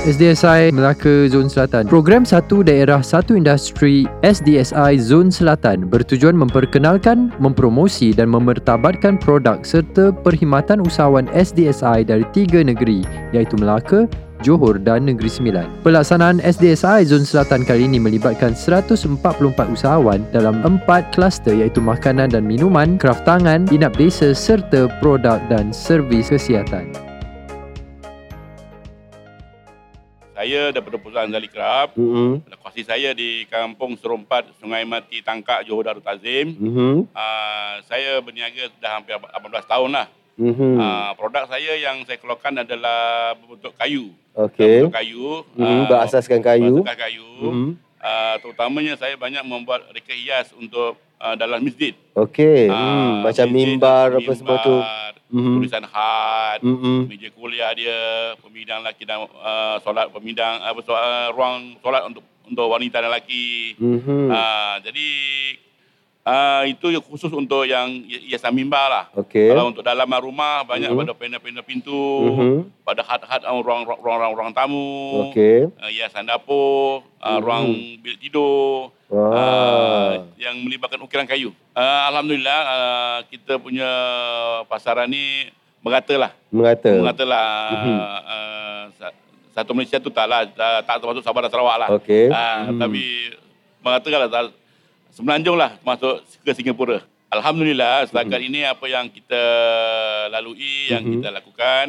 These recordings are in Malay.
SDSI Melaka Zon Selatan. Program Satu Daerah Satu Industri SDSI Zon Selatan bertujuan memperkenalkan, mempromosi dan memertabatkan produk serta perkhidmatan usahawan SDSI dari tiga negeri iaitu Melaka, Johor dan Negeri Sembilan. Pelaksanaan SDSI Zon Selatan kali ini melibatkan 144 usahawan dalam empat kluster iaitu makanan dan minuman, kraft tangan, inap desa serta produk dan servis kesihatan. Saya daripada perusahaan Zali Krab. Mm-hmm. Lokasi saya di Kampung Serompat, Sungai Mati Tangkak, Johor Darul Tazim. Mm-hmm. Uh, saya berniaga sudah hampir 18 tahun lah. Mm-hmm. Uh, produk saya yang saya keluarkan adalah berbentuk kayu. Okey. Berbentuk kayu. Mm-hmm. ah, Berasaskan kayu. Berasaskan kayu. Mm-hmm. Uh, terutamanya saya banyak membuat reka hias untuk uh, dalam masjid. Okey. Ah, Hmm. Macam masjid, mimbar apa semua tu. Mhm. Tulisan had. Mm-hmm. meja kuliah dia, pembidang lelaki dan uh, solat apa soal, uh, ruang solat untuk untuk wanita dan lelaki. Mm-hmm. Uh, jadi uh, itu khusus untuk yang hiasan mimbar lah. Okey. Kalau untuk dalaman rumah banyak Mhm. pada panel-panel pintu, Mhm. pada had-had uh, ruang ruang tamu, Okey. uh, hiasan dapur, uh, Mhm. ruang bilik tidur. Wah. Uh, yang melibatkan ukiran kayu. Uh, Alhamdulillah uh, kita punya pasaran ni merata lah. Mengata. Mengatalah Mhm. uh, sa- satu Malaysia tu taklah tak, tak termasuk Sabah dan Sarawak lah. Okey. Uh, Mhm. Tapi mengatakanlah tak- semenanjung lah masuk ke Singapura. Alhamdulillah setakat ini apa yang kita lalui, yang Mhm. kita lakukan,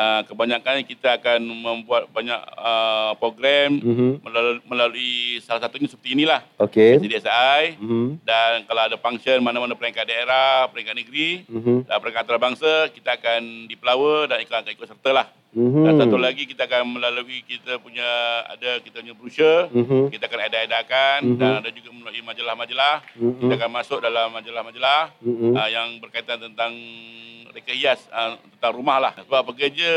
uh, kebanyakan kita akan membuat banyak uh, program Mhm. melalui, melalui salah satunya seperti inilah. Okey. SDSI Mhm. dan kalau ada function mana-mana peringkat daerah, peringkat negeri, Mhm. dan peringkat antarabangsa kita akan dipelawa dan ikut akan ikut serta lah. Mhm. Dan satu lagi kita akan melalui kita punya ada kita punya brochure, Mhm. kita akan edarkan Mhm. dan ada juga melalui majalah-majalah. Mhm. Kita akan masuk dalam majalah-majalah Mhm. uh, yang berkaitan tentang reka hias uh, tentang rumah lah. Sebab pekerja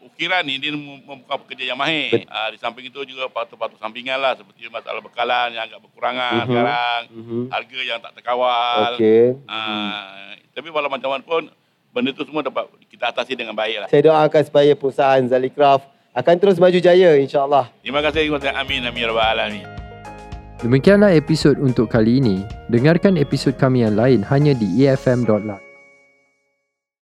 ukiran ni dia mem- membuka pekerja yang mahir. Uh, di samping itu juga patut-patut sampingan lah seperti masalah bekalan yang agak berkurangan Mhm. sekarang. Mhm. Harga yang tak terkawal. Okey. Ah, tapi walau macam mana pun benda tu semua dapat kita atasi dengan baik lah. Saya doakan supaya perusahaan Zalikraft akan terus maju jaya insya-Allah. Terima kasih. terima kasih. Amin. Amin. Ya Rabbal Alamin. Demikianlah episod untuk kali ini. Dengarkan episod kami yang lain hanya di efm.live.